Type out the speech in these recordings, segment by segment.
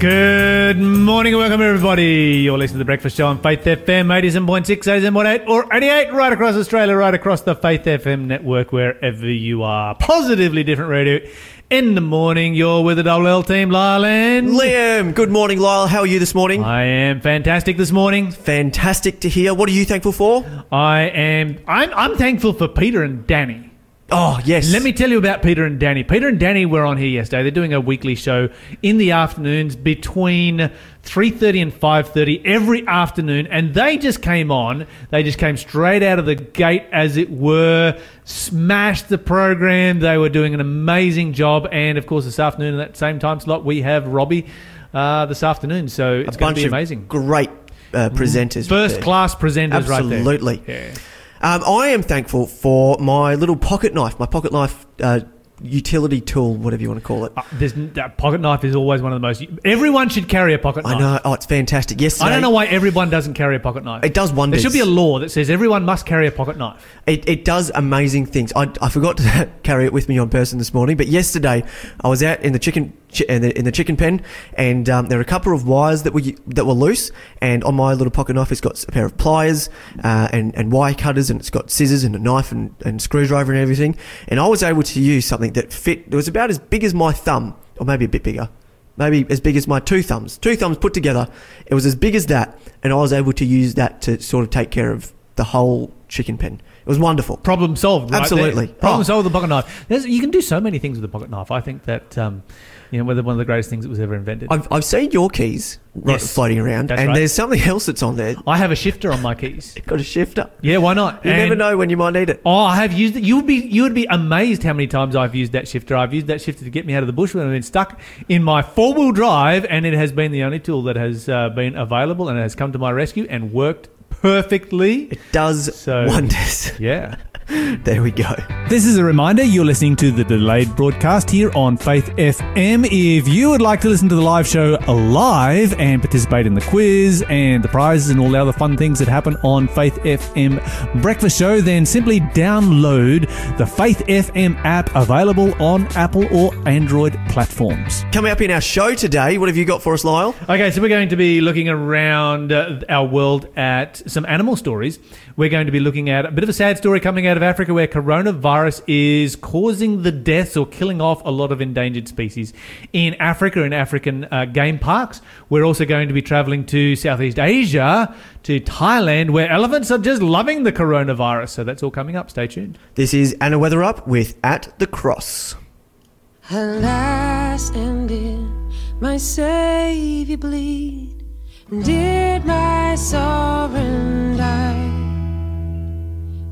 Good morning and welcome everybody. You're listening to the Breakfast Show on Faith FM 87.6, 87.8 or 88 right across Australia, right across the Faith FM network, wherever you are. Positively different radio. In the morning, you're with the Double L team, Lyle and... Liam, good morning, Lyle. How are you this morning? I am fantastic this morning. Fantastic to hear. What are you thankful for? I am... I'm, I'm thankful for Peter and Danny. Oh, yes. Let me tell you about Peter and Danny. Peter and Danny were on here yesterday. They're doing a weekly show in the afternoons between 3:30 and 5:30 every afternoon and they just came on. They just came straight out of the gate as it were, smashed the program. They were doing an amazing job and of course this afternoon at that same time slot we have Robbie uh, this afternoon. So it's a going to be of amazing. great uh, presenters. First class presenters Absolutely. right there. Yeah. Um, I am thankful for my little pocket knife, my pocket knife uh, utility tool, whatever you want to call it. Uh, that pocket knife is always one of the most. Everyone should carry a pocket knife. I know. Oh, it's fantastic. Yesterday, I don't know why everyone doesn't carry a pocket knife. It does wonders. There should be a law that says everyone must carry a pocket knife. It, it does amazing things. I, I forgot to carry it with me on person this morning, but yesterday I was out in the chicken chi- in the, in the chicken pen, and um, there were a couple of wires that were that were loose. And on my little pocket knife, it's got a pair of pliers uh, and and wire cutters, and it's got scissors and a knife and, and screwdriver and everything. And I was able to use something that fit. It was about as big as my thumb, or maybe a bit bigger. Maybe as big as my two thumbs. Two thumbs put together. It was as big as that, and I was able to use that to sort of take care of the whole chicken pen. It was wonderful. Problem solved. Right Absolutely. there. Problem Oh. solved with the pocket knife. There's, you can do so many things with a pocket knife. I think that um, you know, whether one of the greatest things that was ever invented. I've, I've seen your keys Yes. floating around, That's and right. there's something else that's on there. I have a shifter on my keys. Got a shifter. Yeah, why not? You And- never know when you might need it. Oh, I have used it. You would be you would be amazed how many times I've used that shifter. I've used that shifter to get me out of the bush when I've been stuck in my four wheel drive, and it has been the only tool that has uh, been available and it has come to my rescue and worked perfectly. It does So- wonders. Yeah. there we go. This is a reminder you're listening to the delayed broadcast here on Faith FM. If you would like to listen to the live show live and participate in the quiz and the prizes and all the other fun things that happen on Faith FM Breakfast Show, then simply download the Faith FM app available on Apple or Android platforms. Coming up in our show today, what have you got for us, Lyle? Okay, so we're going to be looking around uh, our world at some animal stories. We're going to be looking at a bit of a sad story coming out of Africa where coronavirus is causing the deaths or killing off a lot of endangered species in Africa and African uh, game parks. We're also going to be traveling to Southeast Asia, to Thailand, where elephants are just loving the coronavirus. So that's all coming up. Stay tuned. This is Anna Weatherup with At the Cross. Alas, and did my Savior bleed? Did my sovereign die?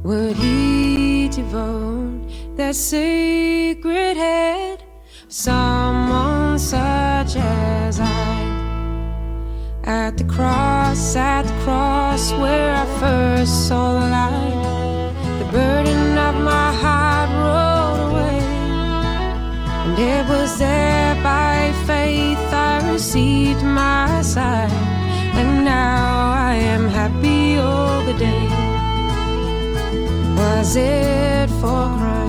Would he devote that sacred head someone such as I? At the cross, at the cross where I first saw the light, the burden of my heart rolled away. And it was there by faith I received my sight. And now I am Was it for crimes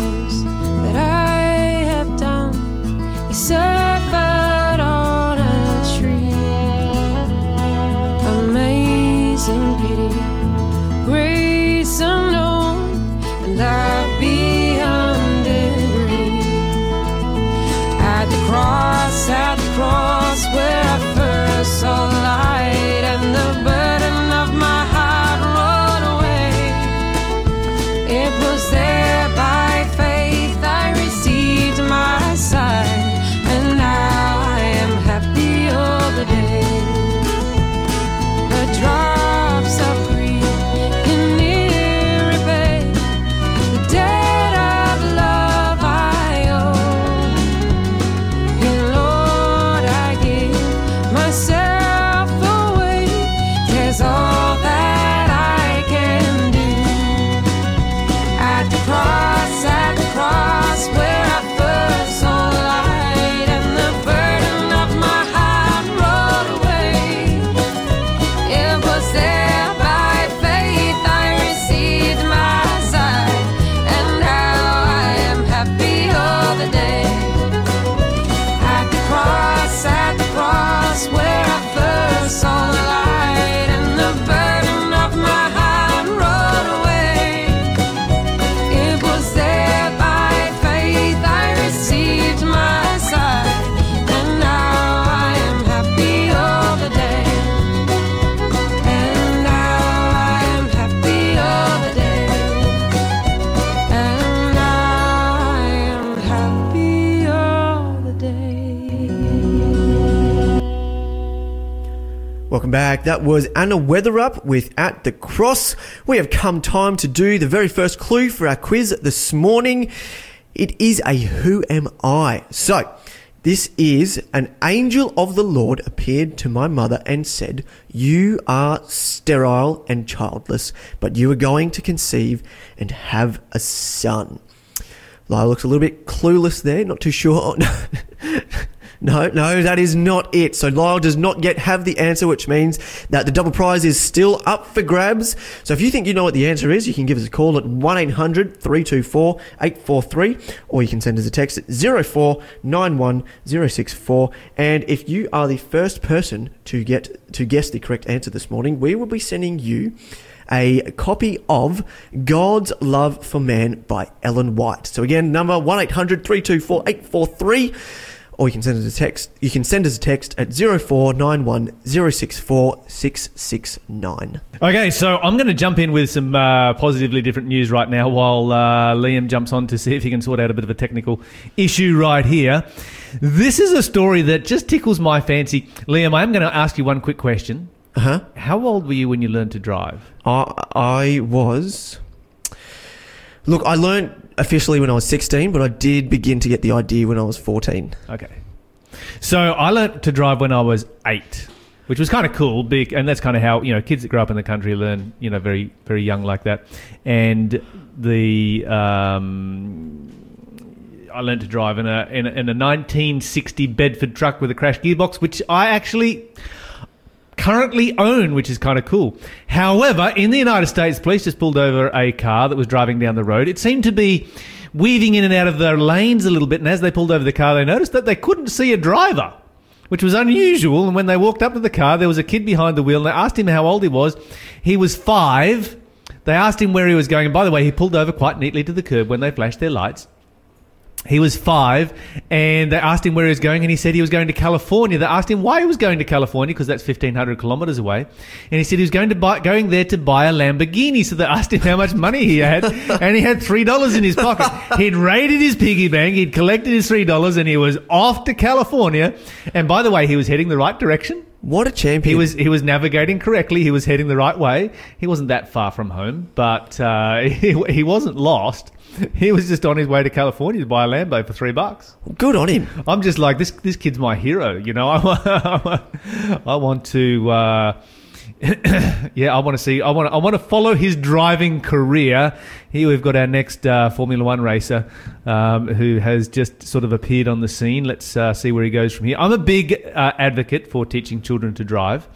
Welcome back. That was Anna Weatherup with At the Cross. We have come time to do the very first clue for our quiz this morning. It is a Who Am I? So, this is an angel of the Lord appeared to my mother and said, You are sterile and childless, but you are going to conceive and have a son. Lyle looks a little bit clueless there, not too sure. No, no, that is not it. So Lyle does not yet have the answer, which means that the double prize is still up for grabs. So if you think you know what the answer is, you can give us a call at 1-800 324 843 or you can send us a text at 0491 064. And if you are the first person to get to guess the correct answer this morning, we will be sending you a copy of God's Love for Man by Ellen White. So again, number 1-800 324 843 or you can send us a text. You can send us a text at 0491 Okay, so I'm going to jump in with some uh, positively different news right now while uh, Liam jumps on to see if he can sort out a bit of a technical issue right here. This is a story that just tickles my fancy. Liam, I am going to ask you one quick question. Uh-huh. How old were you when you learned to drive? I, I was. Look, I learned officially when I was 16, but I did begin to get the idea when I was 14. Okay. So I learnt to drive when I was eight, which was kind of cool. Big, and that's kind of how you know kids that grow up in the country learn, you know, very very young like that. And the um, I learned to drive in a, in a in a 1960 Bedford truck with a crash gearbox, which I actually currently own, which is kind of cool. However, in the United States, police just pulled over a car that was driving down the road. It seemed to be weaving in and out of their lanes a little bit, and as they pulled over the car, they noticed that they couldn't see a driver. Which was unusual, and when they walked up to the car, there was a kid behind the wheel, and they asked him how old he was. He was five. They asked him where he was going, and by the way, he pulled over quite neatly to the curb when they flashed their lights. He was five, and they asked him where he was going, and he said he was going to California. They asked him why he was going to California because that's fifteen hundred kilometers away, and he said he was going to buy, going there to buy a Lamborghini. So they asked him how much money he had, and he had three dollars in his pocket. He'd raided his piggy bank, he'd collected his three dollars, and he was off to California. And by the way, he was heading the right direction. What a champion. He was he was navigating correctly. He was heading the right way. He wasn't that far from home, but uh, he, he wasn't lost. He was just on his way to California to buy a Lambo for three bucks. Good on him. I'm just like this. This kid's my hero. You know, I, I want to. Uh, yeah, I want to see. I want. I want to follow his driving career. Here we've got our next uh, Formula One racer um, who has just sort of appeared on the scene. Let's uh, see where he goes from here. I'm a big uh, advocate for teaching children to drive.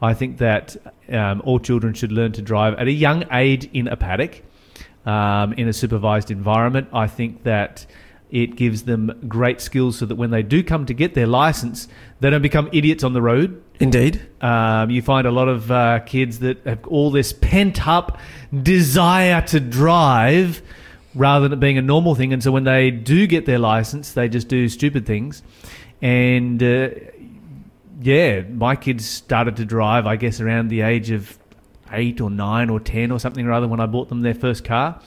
I think that um, all children should learn to drive at a young age in a paddock, um, in a supervised environment. I think that it gives them great skills so that when they do come to get their license, they don't become idiots on the road. Indeed. Um, you find a lot of uh, kids that have all this pent up desire to drive rather than it being a normal thing. And so when they do get their license, they just do stupid things. And uh, yeah, my kids started to drive, I guess, around the age of eight or nine or ten or something or other when I bought them their first car.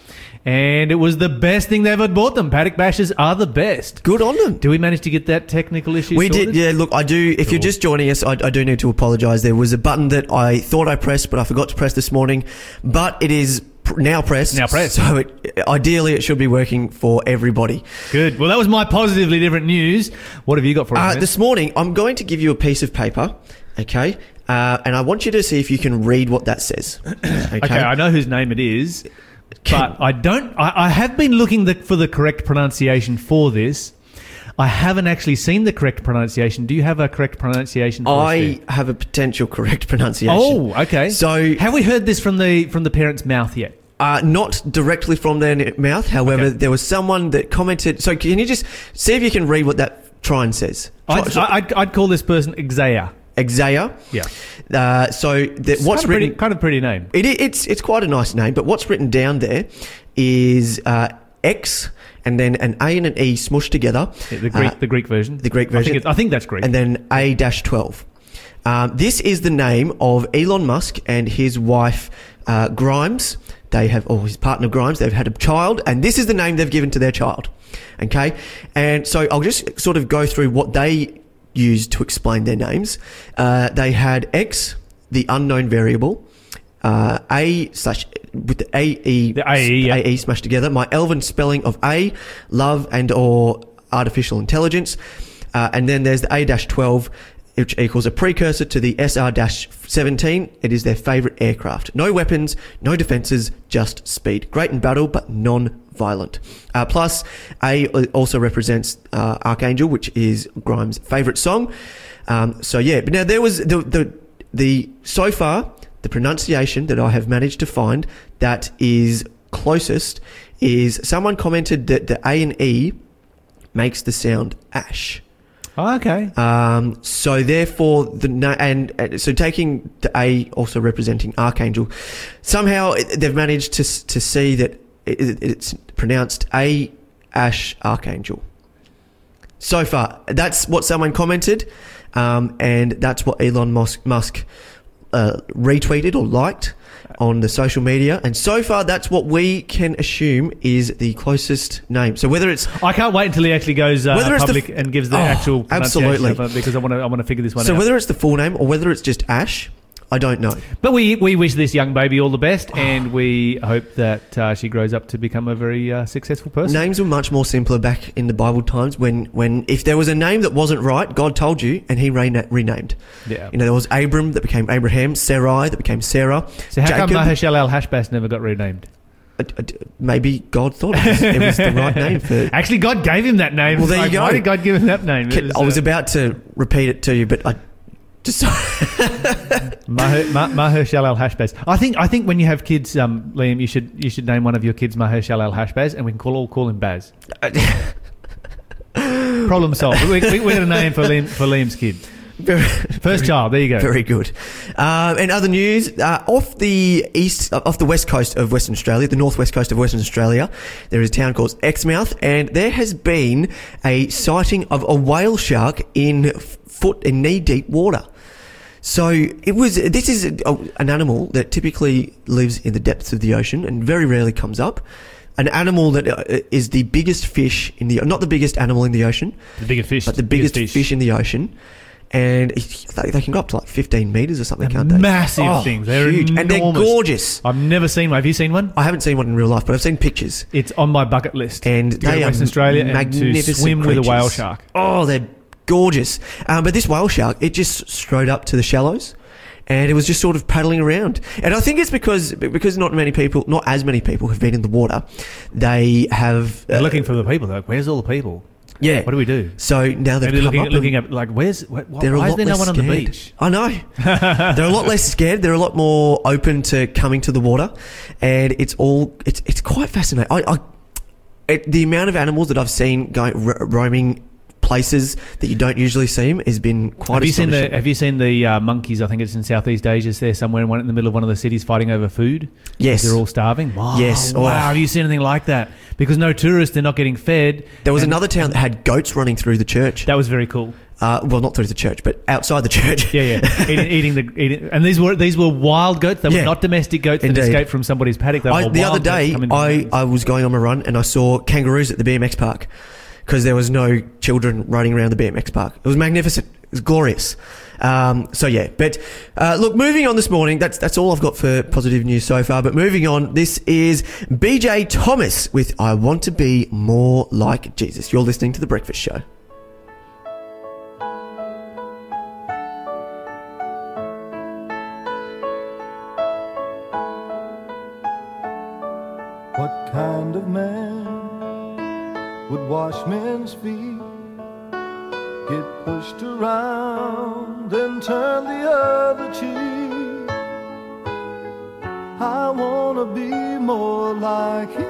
And it was the best thing they ever bought them. Paddock bashers are the best. Good on them. Do we manage to get that technical issue We sorted? did, yeah. Look, I do. If you're just joining us, I, I do need to apologise. There was a button that I thought I pressed, but I forgot to press this morning. But it is now pressed. Now pressed. So it, ideally, it should be working for everybody. Good. Well, that was my positively different news. What have you got for us? Uh, this morning, I'm going to give you a piece of paper, okay? Uh, and I want you to see if you can read what that says. Okay. Okay, I know whose name it is, Can- but I don't. I, I have been looking the, for the correct pronunciation for this. I haven't actually seen the correct pronunciation. Do you have a correct pronunciation? For I have a potential correct pronunciation. Oh, okay. So- have we heard this from the from the parent's mouth yet? Uh, not directly from their mouth. However, Okay. there was someone that commented. So can you just see if you can read what that trine says? I'd, I'd, I'd call this person Exaya. Exaya. Yeah. Uh, so the, what's kind of written? pretty, kind of pretty name. It, it's it's quite a nice name, but what's written down there is uh, X and then an A and an E smushed together. Yeah, the Greek Uh, the Greek version. the Greek I think, version. I think that's Greek. and then A dash twelve. Um, this is the name of Elon Musk and his wife uh, Grimes. They have, or his partner Grimes. They've had a child, and this is the name they've given to their child. Okay, and so I'll just sort of go through what they used to explain their names. Uh, they had X, the unknown variable, uh, A slash with the E AE, yeah. AE smashed together. My elven spelling of A, love and or artificial intelligence, uh, and then there's the A dash twelve. Which equals a precursor to the SR 17. It is their favourite aircraft. No weapons, no defences, just speed. Great in battle, but non violent. Uh, plus, A also represents uh, Archangel, which is Grimes' favourite song. Um, so, yeah, but now there was the, the, the, so far, the pronunciation that I have managed to find that is closest is someone commented that the A and E makes the sound ash. Oh, okay. Um, so therefore, the na- and, and so taking the A also representing Archangel, somehow they've managed to to see that it, it- it's pronounced A Ash Archangel. So far, that's what someone commented, um, and that's what Elon Musk, Musk uh, retweeted or liked on the social media. And so far, that's what we can assume is the closest name. So whether it's I can't wait until he actually goes uh, Whether it's the public f- and gives the Oh, actual absolutely. because I want to I want to figure this one out. so out. whether it's the full name or whether it's just Ash, I don't know. But we, we wish this young baby all the best, and we hope that uh, she grows up to become a very uh, successful person. Names were much more simpler back in the Bible times when, when if there was a name that wasn't right, God told you and he rena- renamed. Yeah. You know, there was Abram that became Abraham, Sarai that became Sarah. So how come Jacob- Maher-shalal-hash-baz never got renamed? Uh, Maybe God thought it was, it was the right name for. Actually, God gave him that name. Well, there you Like, go. Why did God give him that name? It I was uh, about to repeat it to you, but I just. Maher- Ma- Maher-shalal-hash-baz. I think I think when you have kids, um, Liam, you should you should name one of your kids Maher-shalal-hash-baz, and we can call all call him Baz. Problem solved. We, we, we're going to name for Liam for Liam's kid. Very, First child. There you go. Very good. Um, and other news uh, off the east, off the west coast of Western Australia, the northwest coast of Western Australia, there is a town called Exmouth, and there has been a sighting of a whale shark in foot and knee deep water. So it was. This is a, an animal that typically lives in the depths of the ocean and very rarely comes up. An animal that uh, the biggest fish in the not the biggest animal in the ocean, The biggest fish. but the biggest, fish. in the ocean. And they can go up to like 15 meters or something, They're can't they? massive Oh, things. They're huge. And they're gorgeous. I've never seen one. Have you seen one? I haven't seen one in real life, but I've seen pictures. It's on my bucket list. And to they to Western Australia and to swim with a whale shark. Oh, they're gorgeous. Um, but this whale shark, it just strode up to the shallows. And it was just sort of paddling around, and I think it's because because not many people, not as many people, have been in the water. They have They're uh, looking for the people. They're like, where's all the people? Yeah. What do we do? So now come looking up looking at like where's wh- wh- they're a why is there no less one on the scared. beach? I know. they're a lot less scared. They're a lot more open to coming to the water, and it's all it's it's quite fascinating. I, I it, the amount of animals that I've seen going ro- roaming places that you don't usually see them has been quite. Have you seen the. Have you seen the uh, monkeys? I think it's in Southeast Asia. They're somewhere in, one, in the middle of one of the cities fighting over food. Yes. they're all starving. Wow. Yes. Wow. Oh. Have you seen anything like that? Because no tourists, they're not getting fed. There was And another town that had goats running through the church. That was very cool. Uh, well, not through the church, but outside the church. Yeah, yeah. eating, eating the eating, and these were these were wild goats. They were not domestic goats that escaped from somebody's paddock. They were I, the other day, I, I was going on a run and I saw kangaroos at the BMX park because there was no children running around the BMX park. It was magnificent. It was glorious. Um, so yeah, but uh, look, moving on this morning. That's that's all I've got for positive news so far. But moving on, this is BJ Thomas with "I Want to Be More Like Jesus." You're listening to the Breakfast Show. Would wash men's feet, get pushed around, and turn the other cheek? I wanna be more like him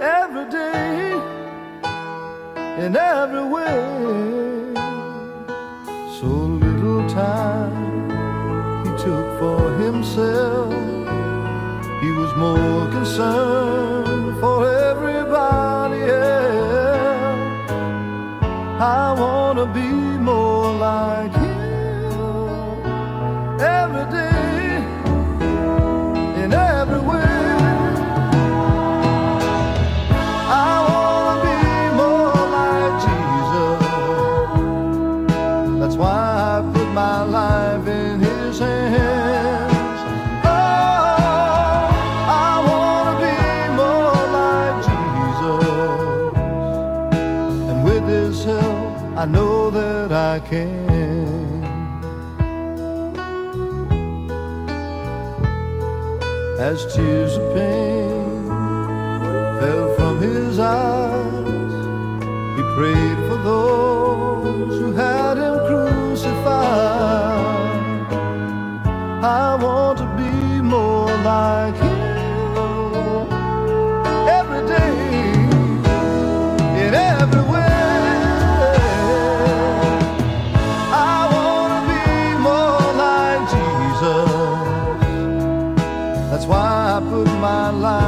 every day, in every way. So little time he took for himself. He was more concerned I wanna be more like you. Every day, As tears my life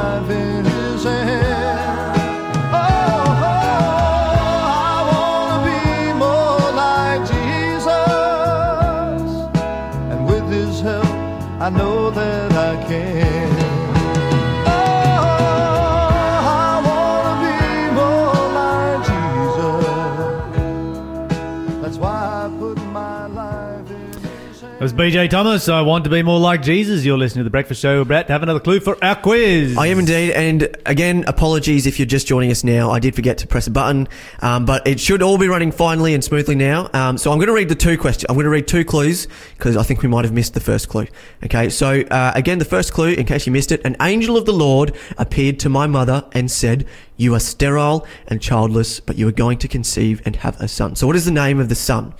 was BJ Thomas. I want to be more like Jesus. You're listening to the Breakfast Show. To have another clue for our quiz. I am indeed, and again, apologies if you're just joining us now. I did forget to press a button, um, but it should all be running finely and smoothly now. Um, so I'm going to read the two questions. I'm going to read two clues because I think we might have missed the first clue. Okay, so uh, again, the first clue, in case you missed it, an angel of the Lord appeared to my mother and said, "You are sterile and childless, but you are going to conceive and have a son." So, what is the name of the son?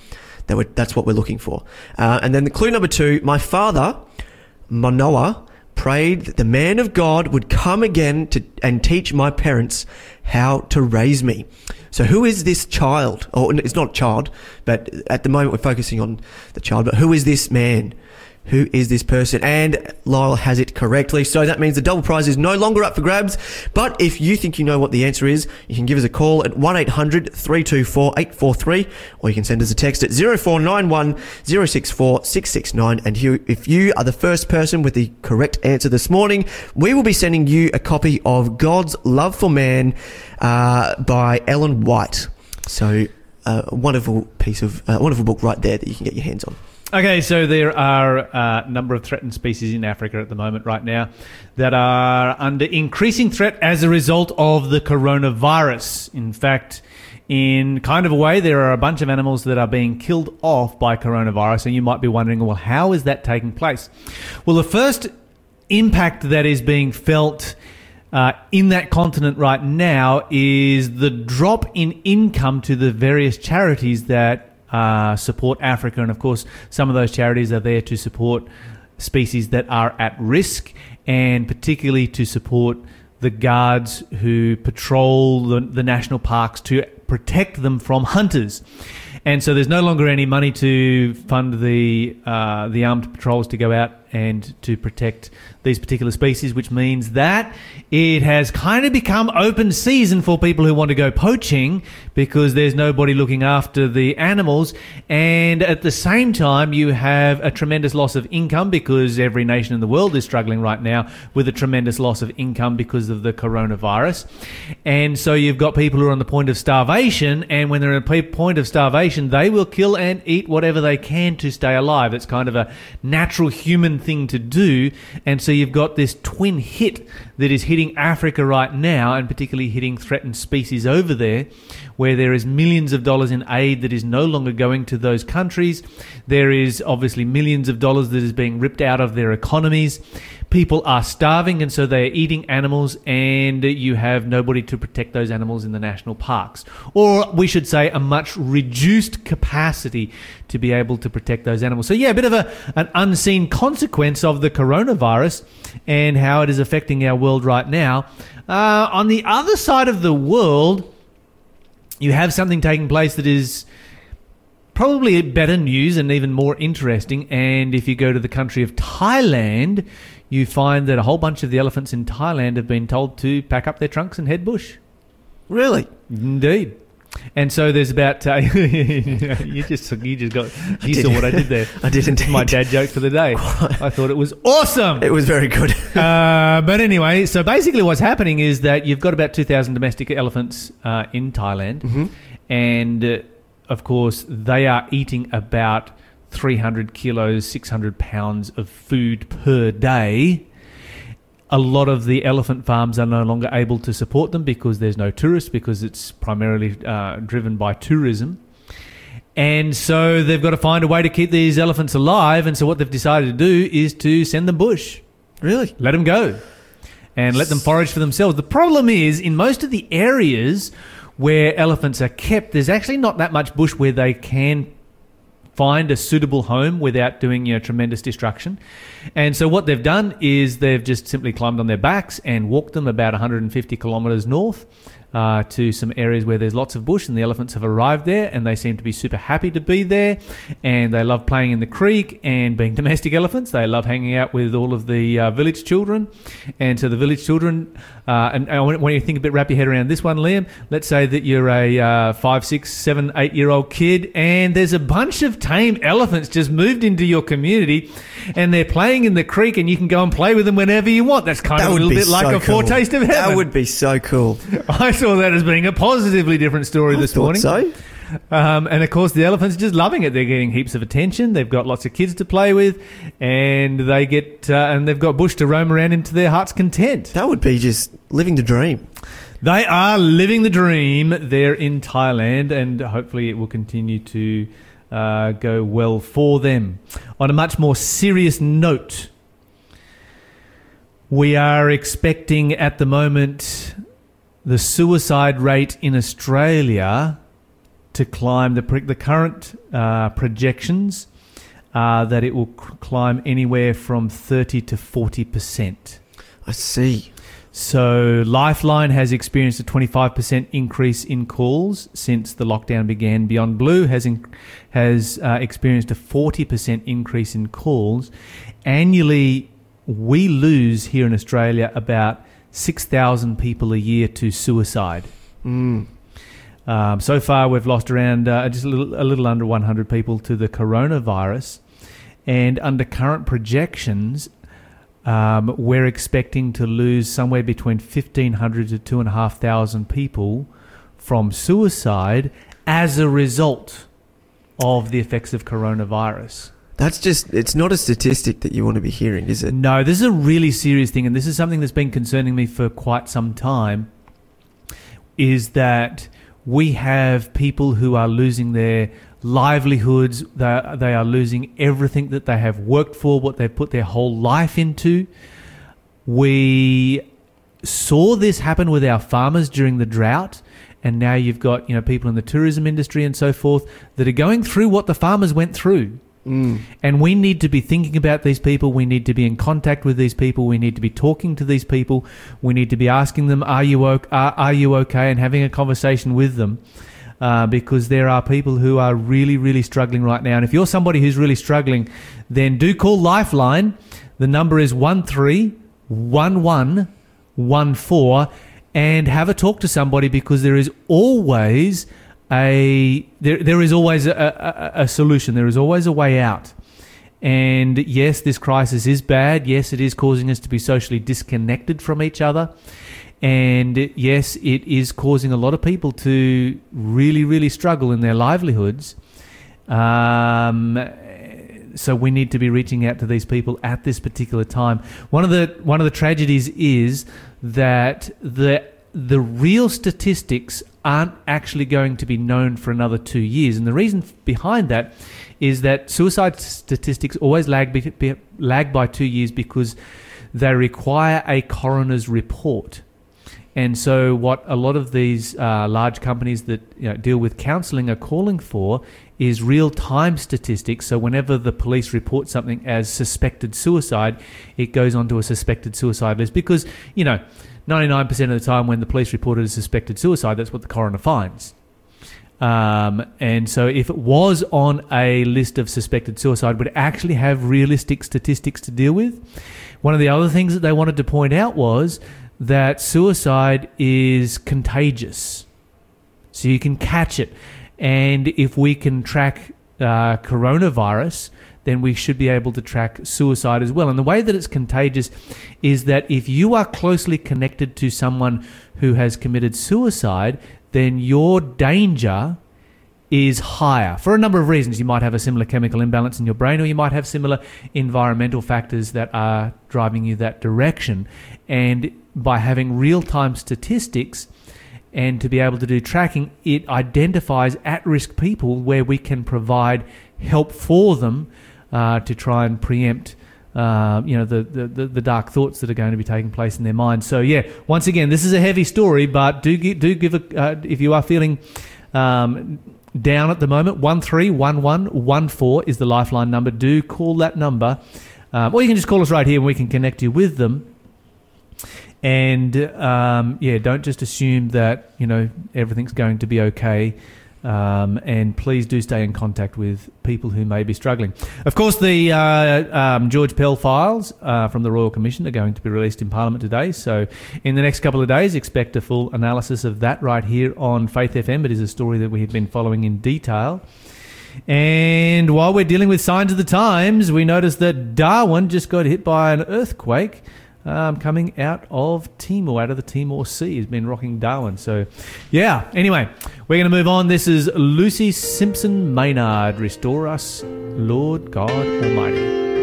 That that's what we're looking for. Uh, and then the clue number two, my father. Manoah prayed that the man of God would come again to and teach my parents how to raise me. So who is this child? Or it's not child, but at the moment we're focusing on the child. But who is this man? Who is this person? And Lyle has it correctly. So that means the double prize is no longer up for grabs. But if you think you know what the answer is, you can give us a call at 1800 324 843 or you can send us a text at 0491 064 669. And if you are the first person with the correct answer this morning, we will be sending you a copy of God's Love for Man uh, by Ellen White. So uh, a wonderful piece of, uh, wonderful book right there that you can get your hands on. Okay, so there are a number of threatened species in Africa at the moment, right now, that are under increasing threat as a result of the coronavirus. In fact, in kind of a way, there are a bunch of animals that are being killed off by coronavirus, and you might be wondering, well, how is that taking place? Well, the first impact that is being felt uh, in that continent right now is the drop in income to the various charities that uh, support Africa. And of course, some of those charities are there to support species that are at risk and particularly to support the guards who patrol the, the national parks to protect them from hunters. And so there's no longer any money to fund the uh, the armed patrols to go out and to protect these particular species, which means that it has kind of become open season for people who want to go poaching because there's nobody looking after the animals. And at the same time, you have a tremendous loss of income because every nation in the world is struggling right now with a tremendous loss of income because of the coronavirus. And so you've got people who are on the point of starvation, and when they're at a point of starvation, they will kill and eat whatever they can to stay alive. It's kind of a natural human thing to do. And so you've got this twin hit that is hitting Africa right now, and particularly hitting threatened species over there, where there is millions of dollars in aid that is no longer going to those countries. There is obviously millions of dollars that is being ripped out of their economies. People are starving, and so they are eating animals, and you have nobody to protect those animals in the national parks. Or we should say, a much reduced capacity to be able to protect those animals. So, yeah, a bit of a, an unseen consequence of the coronavirus and how it is affecting our world right now. Uh, on the other side of the world, you have something taking place that is probably better news and even more interesting. And if you go to the country of Thailand, you find that a whole bunch of the elephants in Thailand have been told to pack up their trunks and head bush. Really? Indeed. And so there's about uh, you just you just got you saw what I did there. I did indeed. My dad joke for the day. I thought it was awesome. It was very good. Uh, but anyway, so basically, what's happening is that you've got about 2,000 domestic elephants uh, in Thailand, and uh, of course, they are eating about 300 kilos, 600 pounds of food per day. A lot of the elephant farms are no longer able to support them because there's no tourists, because it's primarily uh, driven by tourism. And so they've got to find a way to keep these elephants alive. And so what they've decided to do is to send them bush, Really? let them go, and let them forage for themselves. The problem is, in most of the areas where elephants are kept, there's actually not that much bush where they can find a suitable home without doing you know tremendous destruction. And so what they've done is they've just simply climbed on their backs and walked them about 150 kilometers north. Uh, to some areas where there's lots of bush, and the elephants have arrived there, and they seem to be super happy to be there, and they love playing in the creek and being domestic elephants. They love hanging out with all of the uh, village children, and so the village children. Uh, and I want want you to think a bit, wrap your head around this one, Liam. Let's say that you're a uh, five, six, seven, eight year old kid, and there's a bunch of tame elephants just moved into your community, and they're playing in the creek, and you can go and play with them whenever you want. That's kind That of a little bit like so a foretaste of heaven. That would be so cool. I saw that as being a positively different story I this morning. so. Um, and of course, the elephants are just loving it. They're getting heaps of attention. They've got lots of kids to play with, and they get uh, and they've got bush to roam around into their heart's content. That would be just living the dream. They are living the dream there in Thailand, and hopefully, it will continue to uh, go well for them. On a much more serious note, we are expecting at the moment the suicide rate in Australia to climb. The, the current uh, projections are that it will c- climb anywhere from 30 to 40%. I see. So Lifeline has experienced a 25% increase in calls since the lockdown began. Beyond Blue has in, has uh, experienced a 40% increase in calls. Annually, we lose here in Australia about 6,000 people a year to suicide. Mm. Um, so far, we've lost around uh, just a little, a little under 100 people to the coronavirus, and under current projections, um, we're expecting to lose somewhere between 1,500 to 2,500 people from suicide as a result of the effects of coronavirus. That's just, it's not a statistic that you want to be hearing, is it? No, this is a really serious thing, and this is something that's been concerning me for quite some time. Is that we have people who are losing their livelihoods, they, are losing everything that they have worked for, what they've put their whole life into. We saw this happen with our farmers during the drought. And now you've got, you know, people in the tourism industry and so forth that are going through what the farmers went through. Mm. And we need to be thinking about these people. We need to be in contact with these people. We need to be talking to these people. We need to be asking them, "Are you okay? Are, are you okay?" and having a conversation with them, uh, because there are people who are really, really struggling right now. And if you're somebody who's really struggling, then do call Lifeline. The number is one three one one one four, and have a talk to somebody because there is always a there, there is always a, a, a solution. There is always a way out. And yes, this crisis is bad. Yes, it is causing us to be socially disconnected from each other. And yes, it is causing a lot of people to really, really struggle in their livelihoods. Um, so we need to be reaching out to these people at this particular time. One of the one of the tragedies is that the the real statistics aren't actually going to be known for another two years, and the reason behind that is that suicide statistics always lag be, be, lag by two years because they require a coroner's report. And so, what a lot of these uh, large companies that you know, deal with counselling are calling for is real time statistics. So, whenever the police report something as suspected suicide, it goes onto a suspected suicide list because, you know, 99% of the time when the police report as suspected suicide, that's what the coroner finds. Um, and so, if it was on a list of suspected suicide, would actually have realistic statistics to deal with. One of the other things that they wanted to point out was that suicide is contagious. So you can catch it. And if we can track uh, coronavirus, then we should be able to track suicide as well. And the way that it's contagious is that if you are closely connected to someone who has committed suicide, then your danger is higher for a number of reasons. You might have a similar chemical imbalance in your brain, or you might have similar environmental factors that are driving you that direction. And by having real time statistics, and to be able to do tracking, it identifies at risk people where we can provide help for them uh, to try and preempt. Uh, you know the, the, the, dark thoughts that are going to be taking place in their minds. So yeah, once again, this is a heavy story, but do gi- do give a uh, if you are feeling um, down at the moment, one three one one one four is the lifeline number. Do call that number, um, or you can just call us right here and we can connect you with them. And um, yeah, don't just assume that you know everything's going to be okay. Um, and please do stay in contact with people who may be struggling. Of course, the uh, um, George Pell files uh, from the Royal Commission are going to be released in Parliament today. So, in the next couple of days, expect a full analysis of that right here on Faith FM. It is a story that we have been following in detail. And while we're dealing with signs of the times, we notice that Darwin just got hit by an earthquake um, coming out of Timor, out of the Timor Sea, has been rocking Darwin. So, yeah. Anyway, we're going to move on. This is Lucy Simpson Maynard. Restore us, Lord God Almighty.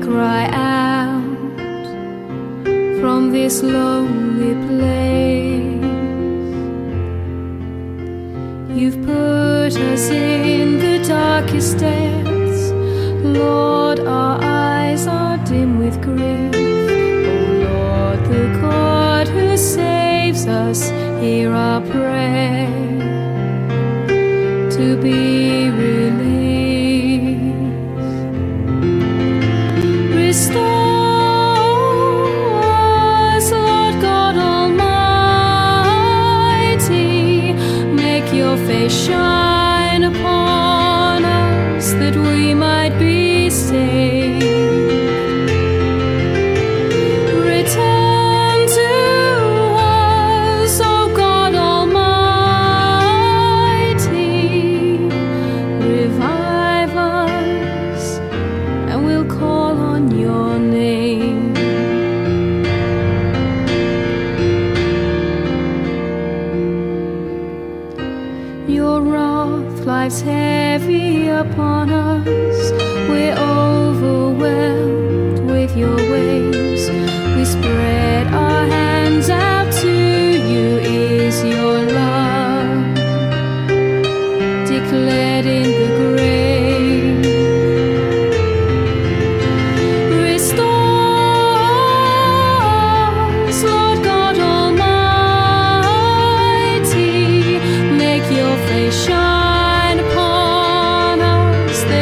Cry out from this lonely place. You've put us in the darkest depths. Lord,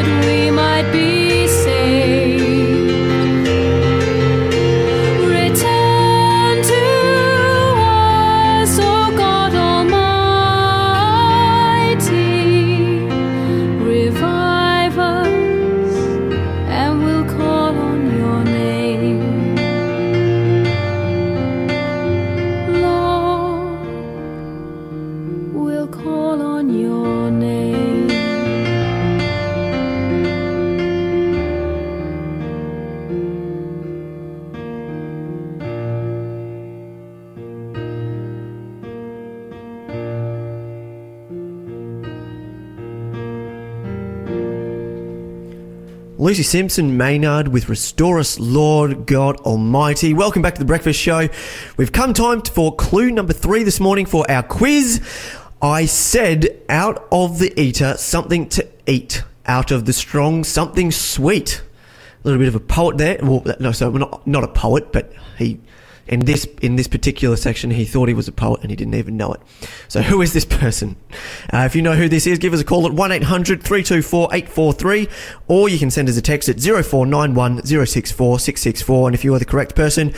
we Lucy Simpson Maynard with Restore Us, Lord God Almighty. Welcome back to the Breakfast Show. We've come time for clue number three this morning for our quiz. I said, out of the eater, something to eat. Out of the strong, something sweet. A little bit of a poet there. Well, no, so not not a poet, but he in this in this particular section he thought he was a poet and he didn't even know it. So who is this person? Uh, if you know who this is, give us a call at 1-800-324-843 or you can send us a text at 0491 064 664 and if you are the correct person,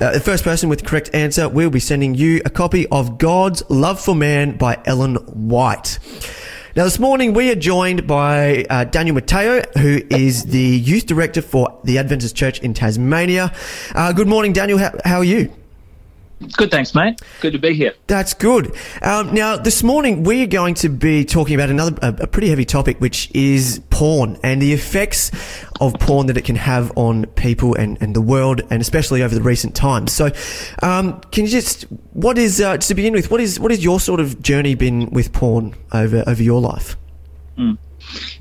uh, the first person with the correct answer, we'll be sending you a copy of God's Love for Man by Ellen White. Now, this morning we are joined by uh, Daniel Matteo, who is the youth director for the Adventist Church in Tasmania. Uh, good morning, Daniel. How, how are you? Good, thanks, mate. Good to be here. That's good. Um, now, this morning we are going to be talking about another a, a pretty heavy topic, which is porn and the effects of porn that it can have on people and, and the world, and especially over the recent times. So, um, can you just what is uh, to begin with? What is what is your sort of journey been with porn over over your life?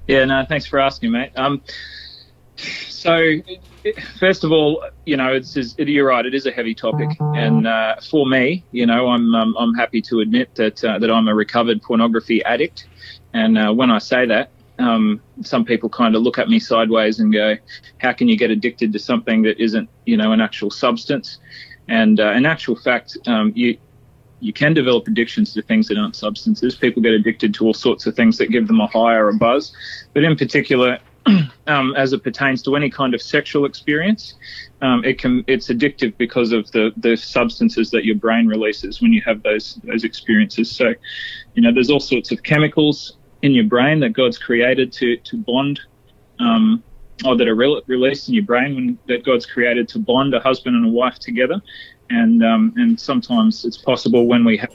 Yeah, no, thanks for asking, mate. Um, so, it- first of all, you know, it's, it's you're right. It is a heavy topic, and uh, for me, you know, I'm um, I'm happy to admit that uh, that I'm a recovered pornography addict, and uh, when I say that. Um, some people kind of look at me sideways and go, "How can you get addicted to something that isn't, you know, an actual substance?" And uh, in actual fact, um, you you can develop addictions to things that aren't substances. People get addicted to all sorts of things that give them a high or a buzz. But in particular, um, as it pertains to any kind of sexual experience, um, it can it's addictive because of the the substances that your brain releases when you have those those experiences. So, you know, there's all sorts of chemicals in your brain that God's created to to bond. Um, or that are re- released in your brain when that God's created to bond a husband and a wife together, and um, and sometimes it's possible when we have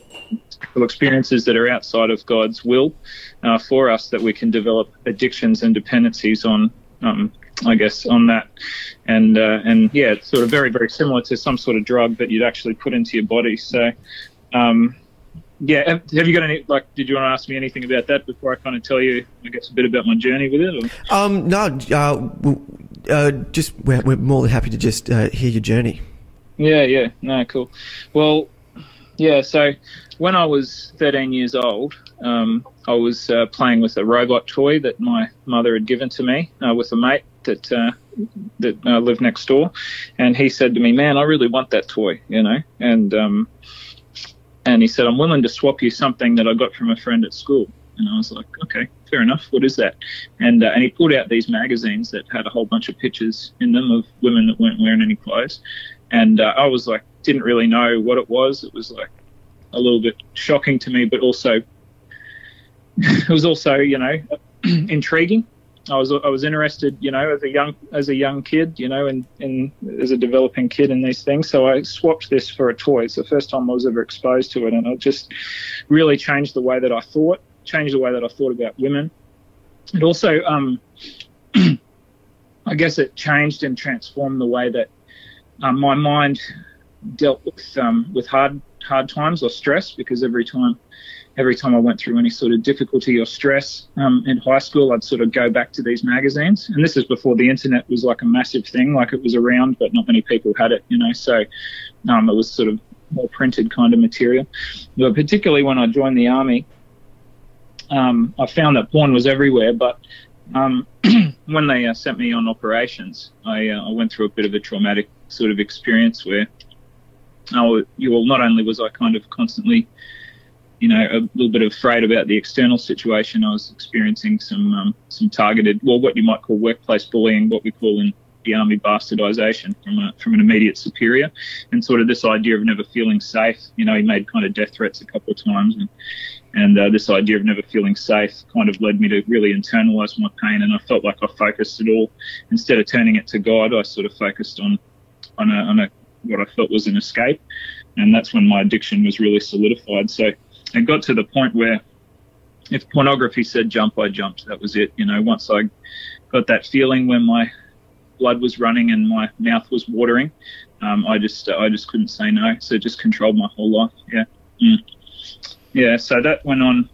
experiences that are outside of God's will uh, for us that we can develop addictions and dependencies on. Um, I guess on that, and uh, and yeah, it's sort of very very similar to some sort of drug that you'd actually put into your body. So, um, yeah, have have you got any like? Did you want to ask me anything about that before I kind of tell you, I guess, a bit about my journey with it? Or? Um, no, uh, uh, just we're, we're more than happy to just uh, hear your journey. Yeah, yeah, no, cool. Well, yeah. So when I was 13 years old, um, I was uh, playing with a robot toy that my mother had given to me uh, with a mate that uh, that uh, lived next door, and he said to me, "Man, I really want that toy," you know, and um, and he said, "I'm willing to swap you something that I got from a friend at school." And I was like, "Okay, fair enough. What is that?" And uh, and he pulled out these magazines that had a whole bunch of pictures in them of women that weren't wearing any clothes, and uh, I was like, didn't really know what it was. It was like a little bit shocking to me, but also it was also you know intriguing. I was I was interested, you know, as a young as a young kid, you know, and as a developing kid in these things. So I swapped this for a toy. It's the first time I was ever exposed to it, and it just really changed the way that I thought, changed the way that I thought about women. It also, um, I guess, it changed and transformed the way that um, my mind dealt with um, with hard hard times or stress because every time every time I went through any sort of difficulty or stress um, in high school, I'd sort of go back to these magazines. And this is before the internet was like a massive thing, like it was around, but not many people had it, you know. So um, it was sort of more printed kind of material. But particularly when I joined the army, um, I found that porn was everywhere. But um, when they uh, sent me on operations, I, uh, I went through a bit of a traumatic sort of experience where, oh, you well, not only was I kind of constantly you know, a little bit afraid about the external situation. I was experiencing some um, some targeted, well, what you might call workplace bullying, what we call in the army bastardization from a, from an immediate superior, and sort of this idea of never feeling safe. You know, he made kind of death threats a couple of times, and and uh, this idea of never feeling safe kind of led me to really internalize my pain, and I felt like I focused it all instead of turning it to God. I sort of focused on on a, on a what I felt was an escape, and that's when my addiction was really solidified. So it got to the point where if pornography said jump, I jumped. That was it. You know, once I got that feeling when my blood was running and my mouth was watering, um, I just uh, I just couldn't say no. So it just controlled my whole life. Yeah, mm. yeah. So that went on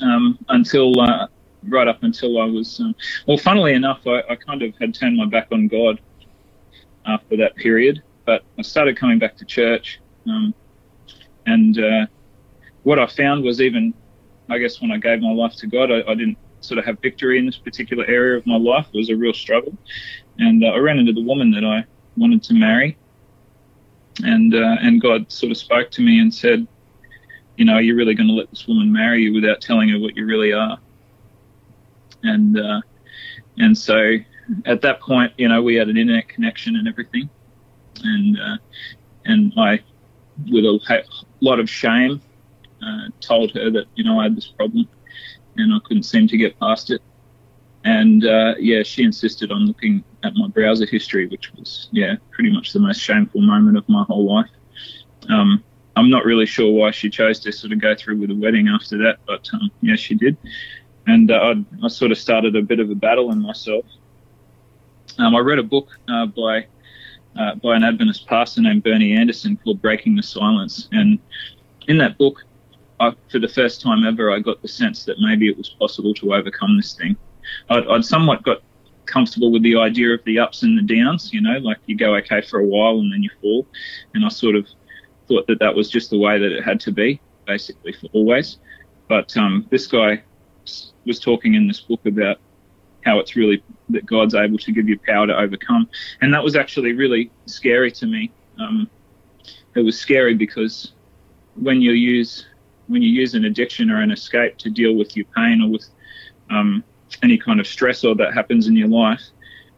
um, until uh, right up until I was um, well. Funnily enough, I, I kind of had turned my back on God after that period, but I started coming back to church. Um, and uh, what I found was even, I guess, when I gave my life to God, I, I, didn't sort of have victory in this particular area of my life. It was a real struggle. And uh, I ran into the woman that I wanted to marry. And, uh, and God sort of spoke to me and said, you know, are you're really going to let this woman marry you without telling her what you really are. And, uh, and so at that point, you know, we had an internet connection and everything. And, uh, and I, with a lot of shame, uh, told her that you know I had this problem and I couldn't seem to get past it. And uh, yeah, she insisted on looking at my browser history, which was yeah pretty much the most shameful moment of my whole life. Um, I'm not really sure why she chose to sort of go through with a wedding after that, but um, yeah, she did. And uh, I, I sort of started a bit of a battle in myself. Um, I read a book uh, by uh, by an Adventist pastor named Bernie Anderson called Breaking the Silence, and in that book, I, for the first time ever, I got the sense that maybe it was possible to overcome this thing. I'd, I'd somewhat got comfortable with the idea of the ups and the downs, you know, like you go okay for a while and then you fall, and I sort of thought that that was just the way that it had to be, basically for always. But um, this guy was talking in this book about how it's really that God's able to give you power to overcome, and that was actually really scary to me. Um, it was scary because when you use when you use an addiction or an escape to deal with your pain or with um, any kind of stressor that happens in your life,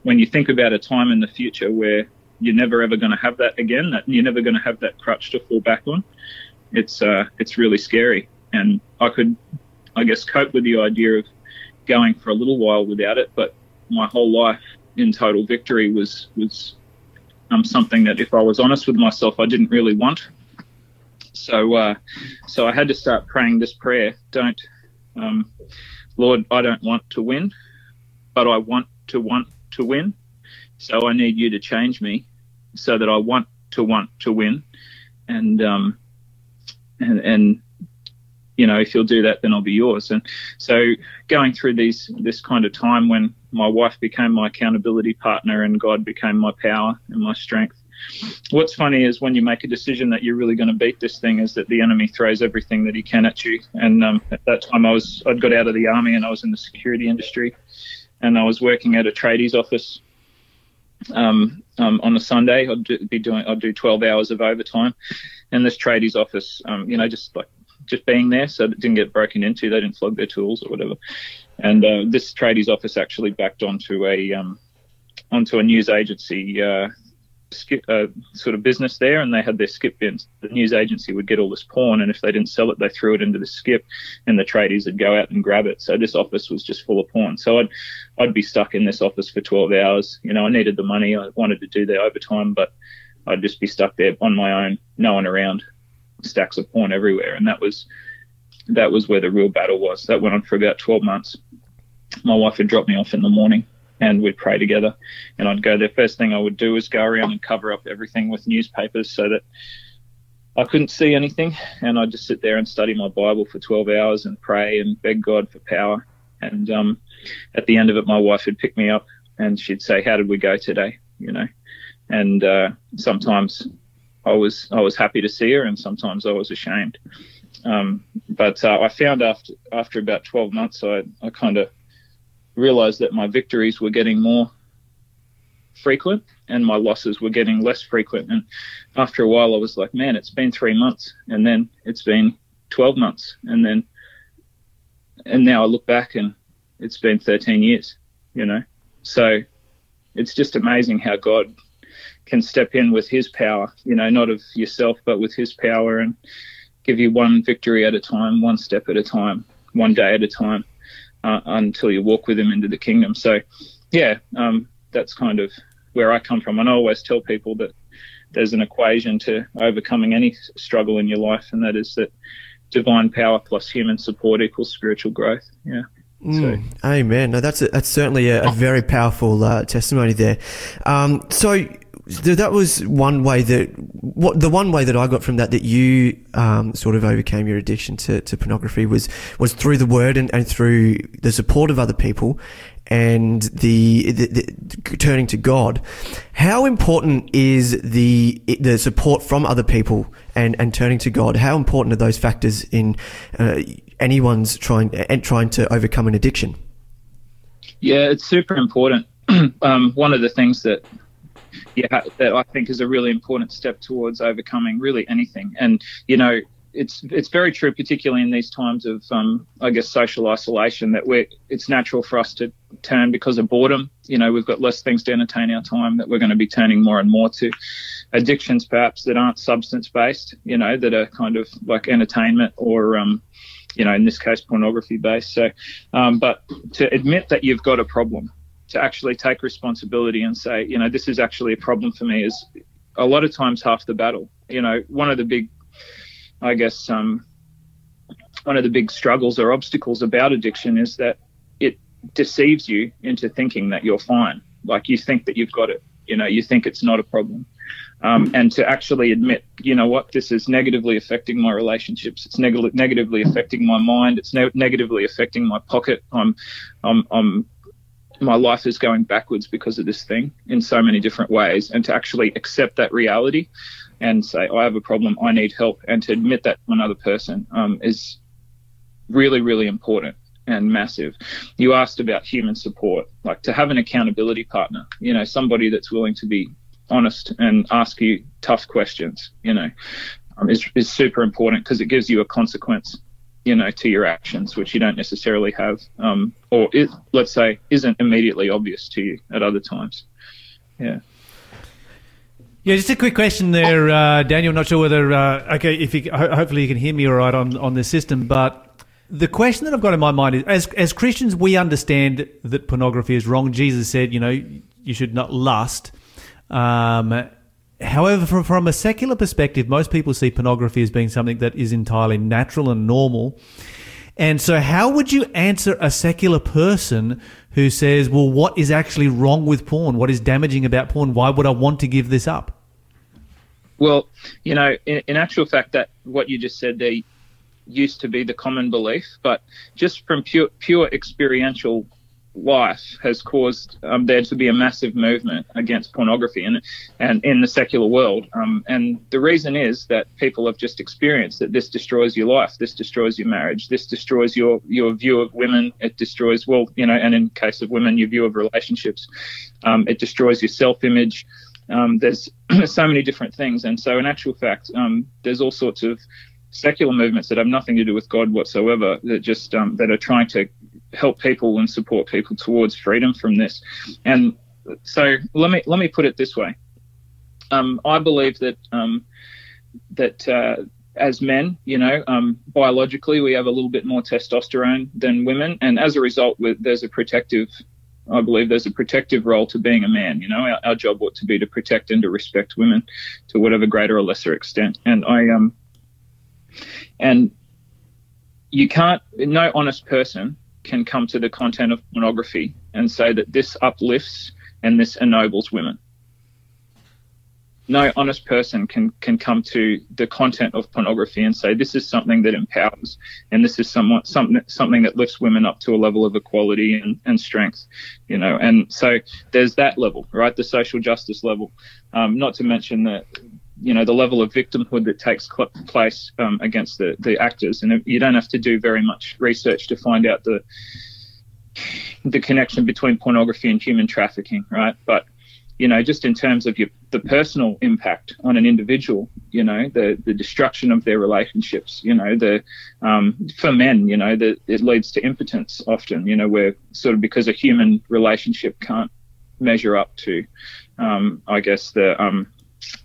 when you think about a time in the future where you're never ever going to have that again, that you're never going to have that crutch to fall back on, it's uh, it's really scary. And I could, I guess, cope with the idea of going for a little while without it, but my whole life in total victory was was um, something that, if I was honest with myself, I didn't really want. So, uh, so I had to start praying this prayer: Don't, um, Lord, I don't want to win, but I want to want to win. So I need you to change me so that I want to want to win, and um, and and you know if you'll do that, then I'll be yours. And so going through these this kind of time when my wife became my accountability partner and God became my power and my strength. What's funny is when you make a decision that you're really going to beat this thing, is that the enemy throws everything that he can at you. And um, at that time, I was I'd got out of the army and I was in the security industry, and I was working at a tradies office um, um, on a Sunday. I'd do, be doing, I'd do 12 hours of overtime in this tradies office, um, you know, just like, just being there so it didn't get broken into. They didn't flog their tools or whatever. And, uh, this tradies office actually backed onto a, um, onto a news agency, uh, skip, uh, sort of business there, and they had their skip bins. The news agency would get all this porn, and if they didn't sell it, they threw it into the skip, and the tradies would go out and grab it. So this office was just full of porn. So I'd I'd be stuck in this office for 12 hours. You know, I needed the money. I wanted to do the overtime, but I'd just be stuck there on my own, no one around, stacks of porn everywhere, and that was that was where the real battle was. That went on for about 12 months. My wife would drop me off in the morning and we'd pray together. And I'd go there. First thing I would do is go around and cover up everything with newspapers so that I couldn't see anything. And I'd just sit there and study my Bible for 12 hours and pray and beg God for power. And um, at the end of it, my wife would pick me up and she'd say, "How did we go today?" You know. And uh, sometimes I was I was happy to see her, and sometimes I was ashamed. Um, but uh, I found after after about 12 months, I I kind of realized that my victories were getting more frequent and my losses were getting less frequent. And after a while, I was like, man, it's been three months, and then it's been 12 months, and then and now I look back and it's been 13 years, you know. So it's just amazing how God can step in with His power, you know, not of yourself, but with His power, and give you one victory at a time, one step at a time, one day at a time uh, until you walk with him into the kingdom. So, yeah, um, that's kind of where I come from. And I always tell people that there's an equation to overcoming any struggle in your life, and that is that divine power plus human support equals spiritual growth. Yeah. Mm, amen. No, that's a, that's certainly a, a very powerful uh, testimony there. Um, so that was one way that what the one way that I got from that that you um, sort of overcame your addiction to, to pornography was was through the word and, and through the support of other people and the, the, the, turning to God. How important is the the support from other people and, and turning to God? How important are those factors in uh, anyone's trying and trying to overcome an addiction? Yeah, it's super important. um, one of the things that yeah, that I think is a really important step towards overcoming really anything. And you know, it's it's very true, particularly in these times of um, I guess social isolation, that we're it's natural for us to turn because of boredom. You know, we've got less things to entertain our time that we're going to be turning more and more to addictions, perhaps that aren't substance based. You know, that are kind of like entertainment or um, you know, in this case, pornography based. So, um, but to admit that you've got a problem to actually take responsibility and say, you know, this is actually a problem for me is a lot of times half the battle. you know, one of the big, I guess, um, one of the big struggles or obstacles about addiction is that it deceives you into thinking that you're fine. Like you think that you've got it. You know, you think it's not a problem. Um, and to actually admit, you know what, this is negatively affecting my relationships. It's neg- negatively affecting my mind. It's ne- negatively affecting my pocket. I'm, I'm, I'm, my life is going backwards because of this thing in so many different ways. And to actually accept that reality and say, I have a problem, I need help, and to admit that to another person um, is really, really important and massive. You asked about human support, like to have an accountability partner, you know, somebody that's willing to be honest and ask you tough questions, you know, um, is, is super important because it gives you a consequence, you know, to your actions, which you don't necessarily have, um, or it, let's say isn't immediately obvious to you at other times. Yeah. Yeah, just a quick question there, uh, Daniel. Not sure whether uh, okay, if you, ho- hopefully you can hear me all right on on the system, but the question that I've got in my mind is, as as Christians, we understand that pornography is wrong. Jesus said, you know, you should not lust. Um, however, from from a secular perspective, most people see pornography as being something that is entirely natural and normal. And so, how would you answer a secular person who says, "Well, what is actually wrong with porn? What is damaging about porn? Why would I want to give this up?" Well, you know, in, in actual fact, that what you just said there used to be the common belief, but just from pure pure experiential life has caused um, there to be a massive movement against pornography and and in the secular world. Um, and the reason is that people have just experienced that this destroys your life, this destroys your marriage, this destroys your your view of women. It destroys well, you know, and in case of women, your view of relationships. Um, it destroys your self-image. Um, there's so many different things, and so in actual fact, um, there's all sorts of secular movements that have nothing to do with God whatsoever that just um, that are trying to help people and support people towards freedom from this. And so let me let me put it this way. Um, I believe that um, that uh, as men, you know, um, biologically we have a little bit more testosterone than women, and as a result, there's a protective. I believe there's a protective role to being a man. You know, our, our job ought to be to protect and to respect women to whatever greater or lesser extent. And I um and you can't, no honest person can come to the content of pornography and say that this uplifts and this ennobles women. No honest person can, can come to the content of pornography and say this is something that empowers and this is somewhat something something that lifts women up to a level of equality and, and strength, you know. And so there's that level, right? The social justice level. Um, not to mention that you know the level of victimhood that takes place um, against the, the actors, and you don't have to do very much research to find out the the connection between pornography and human trafficking, right? But you know, just in terms of your, the personal impact on an individual, you know, the the destruction of their relationships, you know, the um, for men, you know, it leads to impotence often, you know, where sort of because a human relationship can't measure up to, um, I guess the um,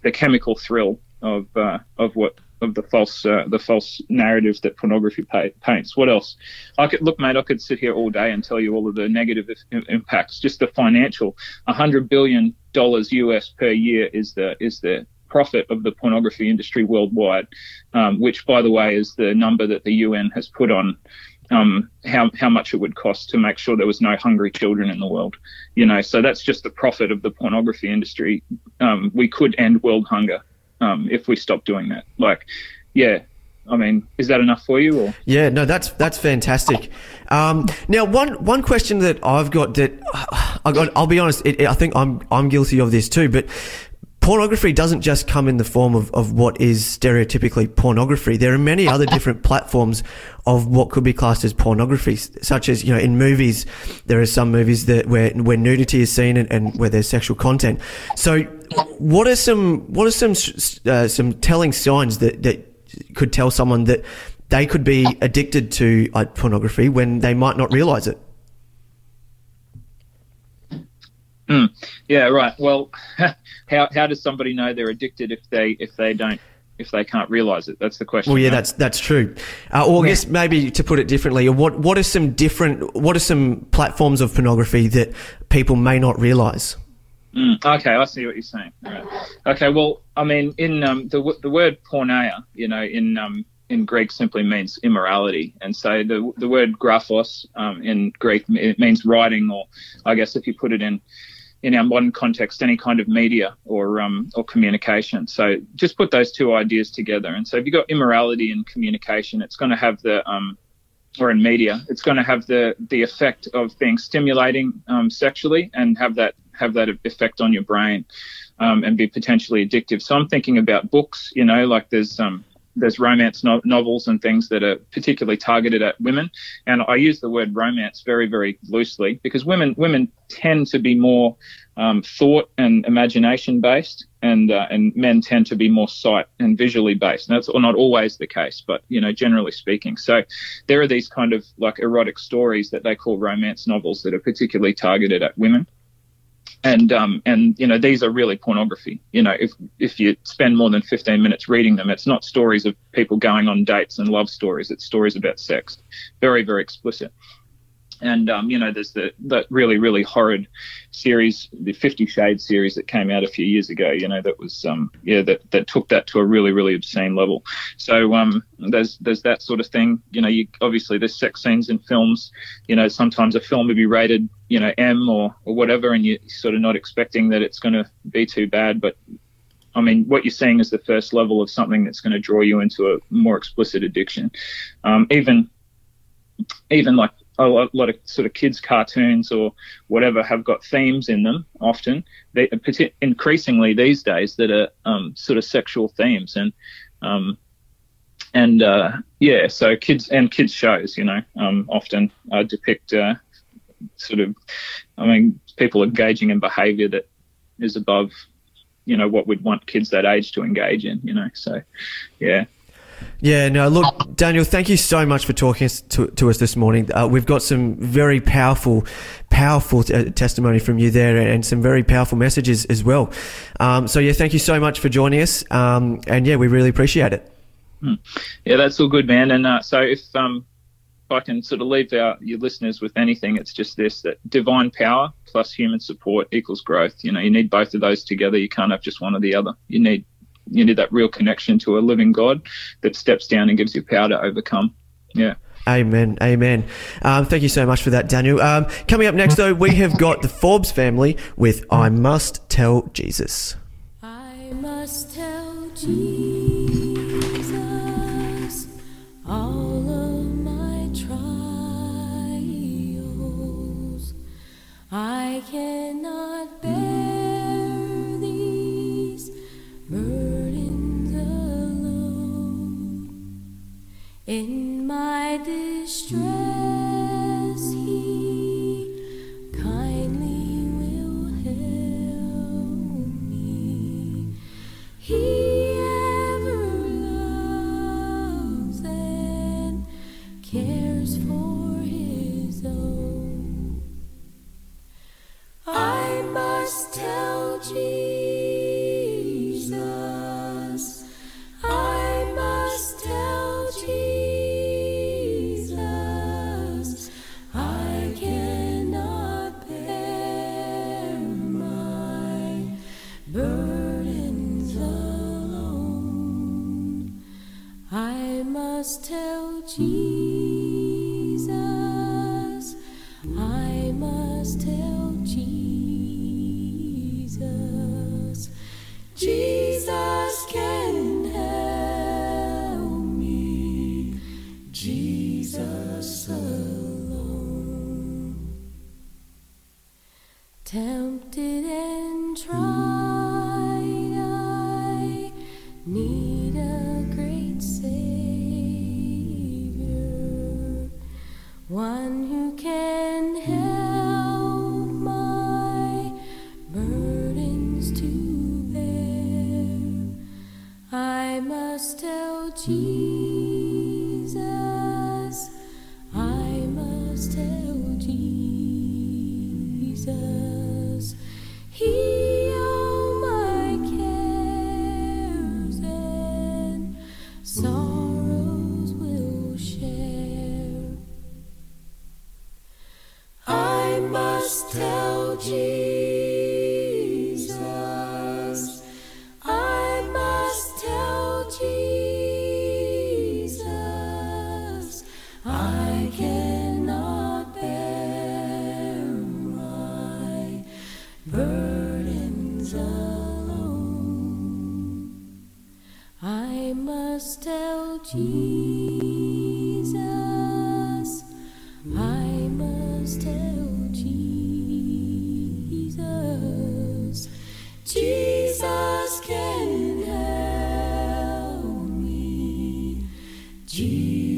the chemical thrill of uh, of what of the false uh, the false narrative that pornography pay, paints. What else? I could look, mate. I could sit here all day and tell you all of the negative impacts. Just the financial, hundred billion dollars US per year is the is the profit of the pornography industry worldwide, um, which, by the way, is the number that the UN has put on um, how how much it would cost to make sure there was no hungry children in the world. You know, so that's just the profit of the pornography industry. Um, we could end world hunger um, if we stopped doing that. Like, yeah. I mean, is that enough for you? Or? Yeah, no, that's that's fantastic. Um, now, one one question that I've got that I got, I'll be honest, it, I think I'm I'm guilty of this too. But pornography doesn't just come in the form of, of what is stereotypically pornography. There are many other different platforms of what could be classed as pornography, such as, you know, in movies, there are some movies that where, where nudity is seen and, and where there's sexual content. So what are some, what are some, uh, some telling signs that, that could tell someone that they could be addicted to uh, pornography when they might not realize it? Mm. Yeah, right. Well, how how does somebody know they're addicted if they if they don't if they can't realize it? That's the question. Well, yeah, right? that's that's true. Uh, or I guess maybe to put it differently, what what are some different what are some platforms of pornography that people may not realize? Mm, okay, I see what you're saying. Right. Okay, well, I mean, in um, the the word porneia, you know, in um, in Greek simply means immorality, and so the the word graphos um, in Greek it means writing, or I guess if you put it in in our modern context, any kind of media or um, or communication. So just put those two ideas together, and so if you've got immorality in communication, it's going to have the um, or in media, it's going to have the the effect of being stimulating um, sexually and have that have that effect on your brain um, and be potentially addictive. So I'm thinking about books, you know, like there's um, there's romance no- novels and things that are particularly targeted at women, and I use the word romance very very loosely because women women tend to be more um, thought and imagination based, and uh, and men tend to be more sight and visually based. And that's not always the case, but you know, generally speaking. So there are these kind of like erotic stories that they call romance novels that are particularly targeted at women. And um, and you know these are really pornography. You know if if you spend more than 15 minutes reading them, it's not stories of people going on dates and love stories. It's stories about sex, very very explicit. And um, you know, there's the that really really horrid series, the Fifty Shades series that came out a few years ago. You know, that was um, yeah, that that took that to a really really obscene level. So um, there's there's that sort of thing. You know, you obviously there's sex scenes in films. You know, sometimes a film would be rated you know M or or whatever, and you're sort of not expecting that it's going to be too bad, but I mean, what you're seeing is the first level of something that's going to draw you into a more explicit addiction. Um, even, even like a lot, of sort of kids cartoons or whatever have got themes in them often. They increasingly these days that are um, sort of sexual themes and um, and uh, yeah so kids and kids shows you know um, often uh, depict uh, sort of I mean people engaging in behavior that is above you know what we'd want kids that age to engage in you know so yeah Yeah, no, look, Daniel, thank you so much for talking to, to us this morning. Uh, we've got some very powerful, powerful t- testimony from you there and some very powerful messages as well. Um, so, yeah, thank you so much for joining us. Um, and, yeah, we really appreciate it. Yeah, that's all good, man. And uh, so if um, if I can sort of leave our your listeners with anything, it's just this: that divine power plus human support equals growth. You know, you need both of those together. You can't have just one or the other. You need you need that real connection to a living God that steps down and gives you power to overcome. Yeah. Amen. Amen. Um, thank you so much for that, Daniel. Um, coming up next, though, we have got the Forbes family with I Must Tell Jesus. I must tell Jesus all of my trials. I cannot In my distress, He kindly will help me. He ever loves and cares for His own. I must tell Jesus. Jesus.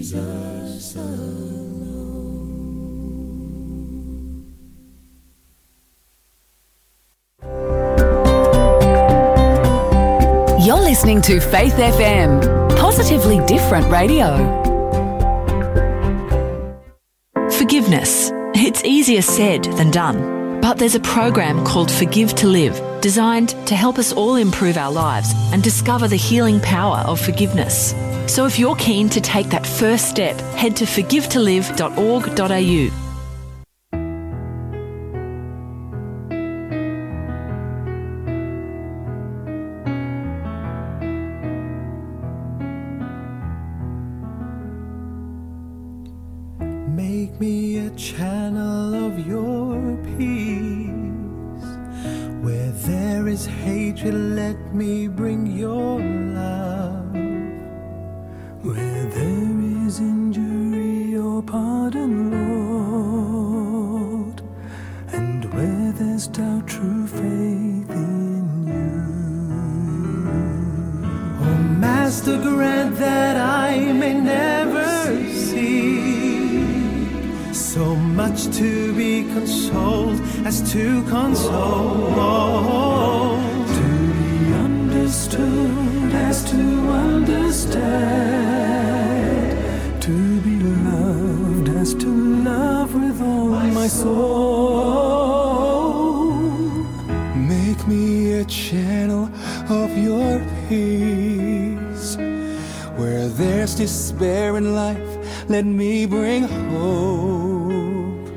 Jesus alone. You're listening to Faith FM, positively different radio. Forgiveness. It's easier said than done. But there's a program called Forgive to Live, designed to help us all improve our lives and discover the healing power of forgiveness. So if you're keen to take that first step, head to forgivetolive.org.au. Where there's despair in life, let me bring hope.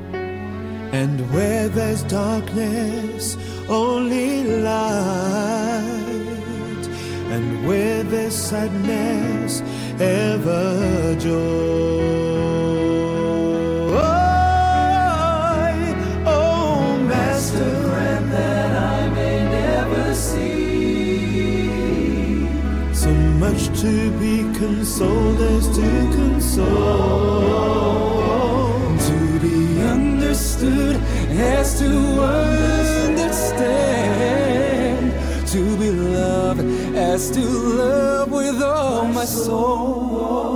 And where there's darkness, only light. And where there's sadness, ever joy. To be consoled as to console, to be understood as to understand, to be loved as to love with all my soul.